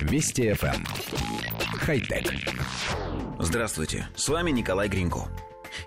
Вести FM. Эм. Хай-тек. Здравствуйте, с вами Николай Гринько.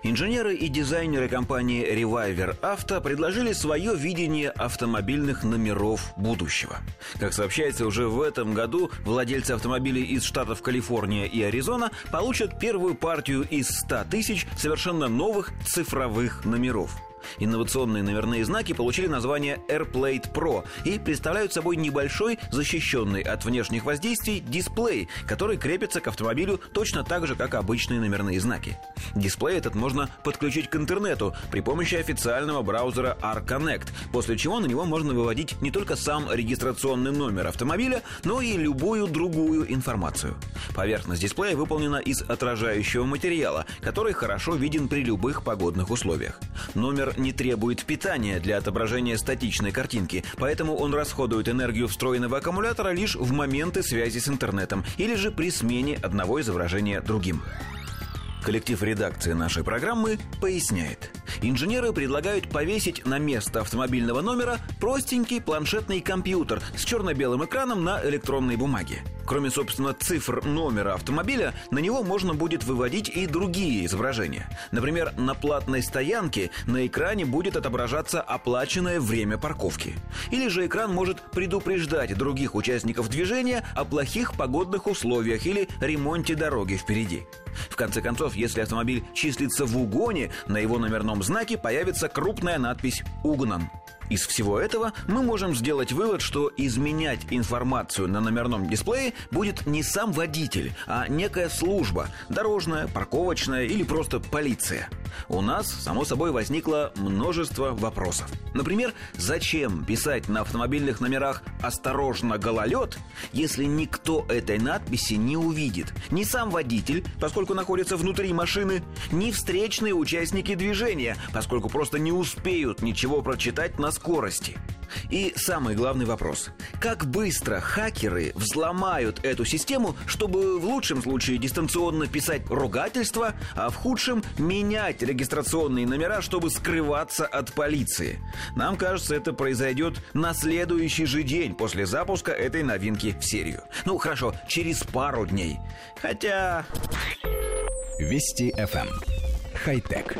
Инженеры и дизайнеры компании Reviver Auto предложили свое видение автомобильных номеров будущего. Как сообщается, уже в этом году владельцы автомобилей из штатов Калифорния и Аризона получат первую партию из 100 тысяч совершенно новых цифровых номеров – Инновационные номерные знаки получили название AirPlate Pro и представляют собой небольшой, защищенный от внешних воздействий дисплей, который крепится к автомобилю точно так же, как обычные номерные знаки. Дисплей этот можно подключить к интернету при помощи официального браузера R-Connect, после чего на него можно выводить не только сам регистрационный номер автомобиля, но и любую другую информацию. Поверхность дисплея выполнена из отражающего материала, который хорошо виден при любых погодных условиях. Номер не требует питания для отображения статичной картинки, поэтому он расходует энергию встроенного аккумулятора лишь в моменты связи с интернетом или же при смене одного изображения другим. Коллектив редакции нашей программы поясняет. Инженеры предлагают повесить на место автомобильного номера простенький планшетный компьютер с черно-белым экраном на электронной бумаге. Кроме, собственно, цифр номера автомобиля, на него можно будет выводить и другие изображения. Например, на платной стоянке на экране будет отображаться оплаченное время парковки. Или же экран может предупреждать других участников движения о плохих погодных условиях или ремонте дороги впереди. В конце концов, если автомобиль числится в угоне, на его номерном знаке появится крупная надпись «Угнан». Из всего этого мы можем сделать вывод, что изменять информацию на номерном дисплее будет не сам водитель, а некая служба – дорожная, парковочная или просто полиция. У нас, само собой, возникло множество вопросов. Например, зачем писать на автомобильных номерах «Осторожно, гололед», если никто этой надписи не увидит? Ни сам водитель, поскольку находится внутри машины, ни встречные участники движения, поскольку просто не успеют ничего прочитать на скорости. И самый главный вопрос. Как быстро хакеры взломают эту систему, чтобы в лучшем случае дистанционно писать ругательства, а в худшем менять регистрационные номера, чтобы скрываться от полиции? Нам кажется, это произойдет на следующий же день после запуска этой новинки в серию. Ну, хорошо, через пару дней. Хотя... Вести FM. Эм. Хай-тек.